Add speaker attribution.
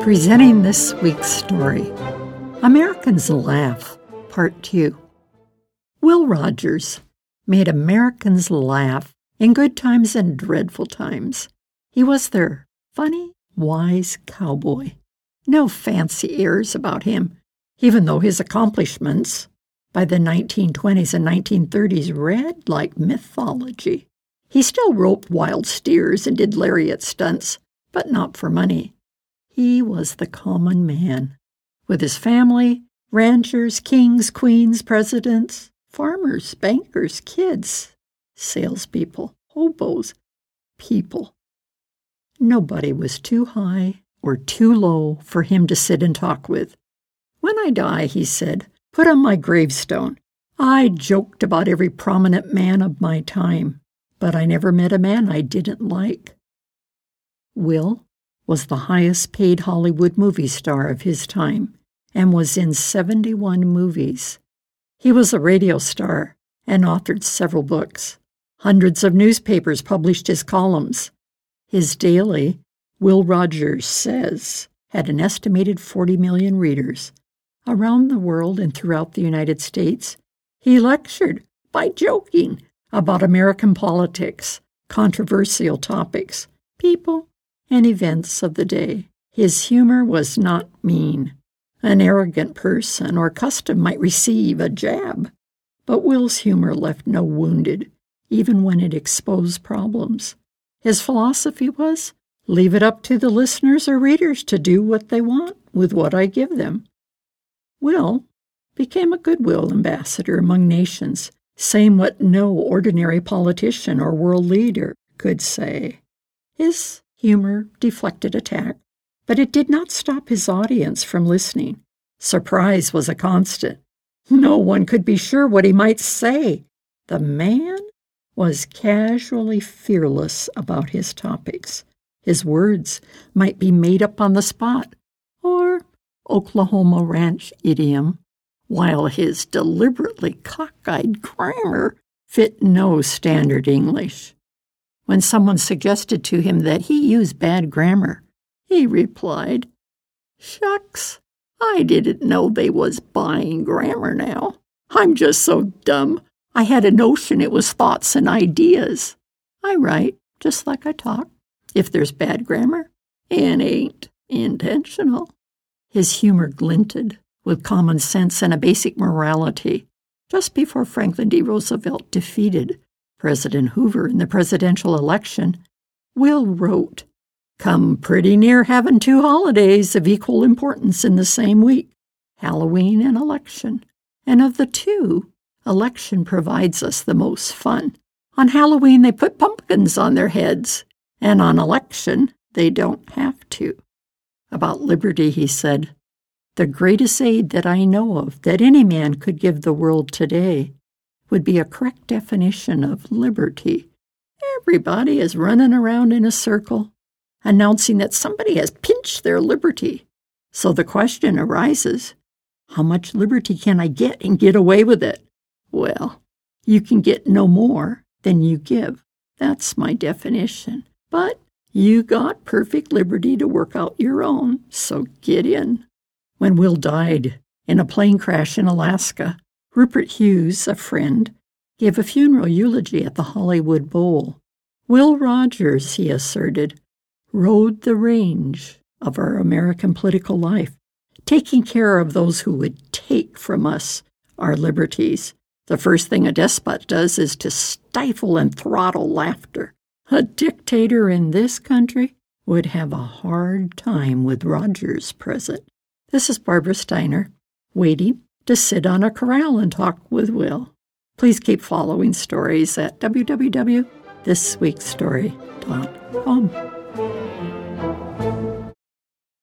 Speaker 1: presenting this week's story Americans Laugh, Part 2. Will Rogers made Americans laugh in good times and dreadful times. He was their funny, wise cowboy. No fancy airs about him, even though his accomplishments by the 1920s and 1930s read like mythology. He still roped wild steers and did lariat stunts, but not for money. He was the common man, with his family, ranchers, kings, queens, presidents, farmers, bankers, kids, salespeople, hobos, people. Nobody was too high or too low for him to sit and talk with. When I die, he said, put on my gravestone. I joked about every prominent man of my time, but I never met a man I didn't like. Will was the highest paid Hollywood movie star of his time and was in 71 movies. He was a radio star and authored several books. Hundreds of newspapers published his columns. His daily, Will Rogers Says, had an estimated 40 million readers. Around the world and throughout the United States, he lectured by joking about American politics, controversial topics, people, and events of the day. His humor was not mean. An arrogant person or custom might receive a jab, but Will's humor left no wounded, even when it exposed problems. His philosophy was leave it up to the listeners or readers to do what they want with what I give them. Will became a goodwill ambassador among nations, saying what no ordinary politician or world leader could say. His humor deflected attack, but it did not stop his audience from listening. Surprise was a constant. No one could be sure what he might say. The man was casually fearless about his topics. His words might be made up on the spot, or Oklahoma ranch idiom, while his deliberately cockeyed grammar fit no standard English. When someone suggested to him that he use bad grammar, he replied, Shucks, I didn't know they was buying grammar now. I'm just so dumb. I had a notion it was thoughts and ideas. I write just like I talk. If there's bad grammar, it ain't intentional. His humor glinted with common sense and a basic morality just before Franklin D. Roosevelt defeated President Hoover in the presidential election, Will wrote, Come pretty near having two holidays of equal importance in the same week Halloween and election. And of the two, election provides us the most fun. On Halloween, they put pumpkins on their heads, and on election, they don't have to. About liberty, he said, The greatest aid that I know of that any man could give the world today would be a correct definition of liberty. Everybody is running around in a circle, announcing that somebody has pinched their liberty. So the question arises how much liberty can I get and get away with it? Well, you can get no more than you give. That's my definition. But you got perfect liberty to work out your own, so get in. When Will died in a plane crash in Alaska, Rupert Hughes, a friend, gave a funeral eulogy at the Hollywood Bowl. Will Rogers, he asserted, rode the range of our American political life, taking care of those who would take from us our liberties. The first thing a despot does is to stifle and throttle laughter. A dictator in this country would have a hard time with Rogers present. This is Barbara Steiner, waiting to sit on a corral and talk with Will. Please keep following stories at www.thisweekstory.com.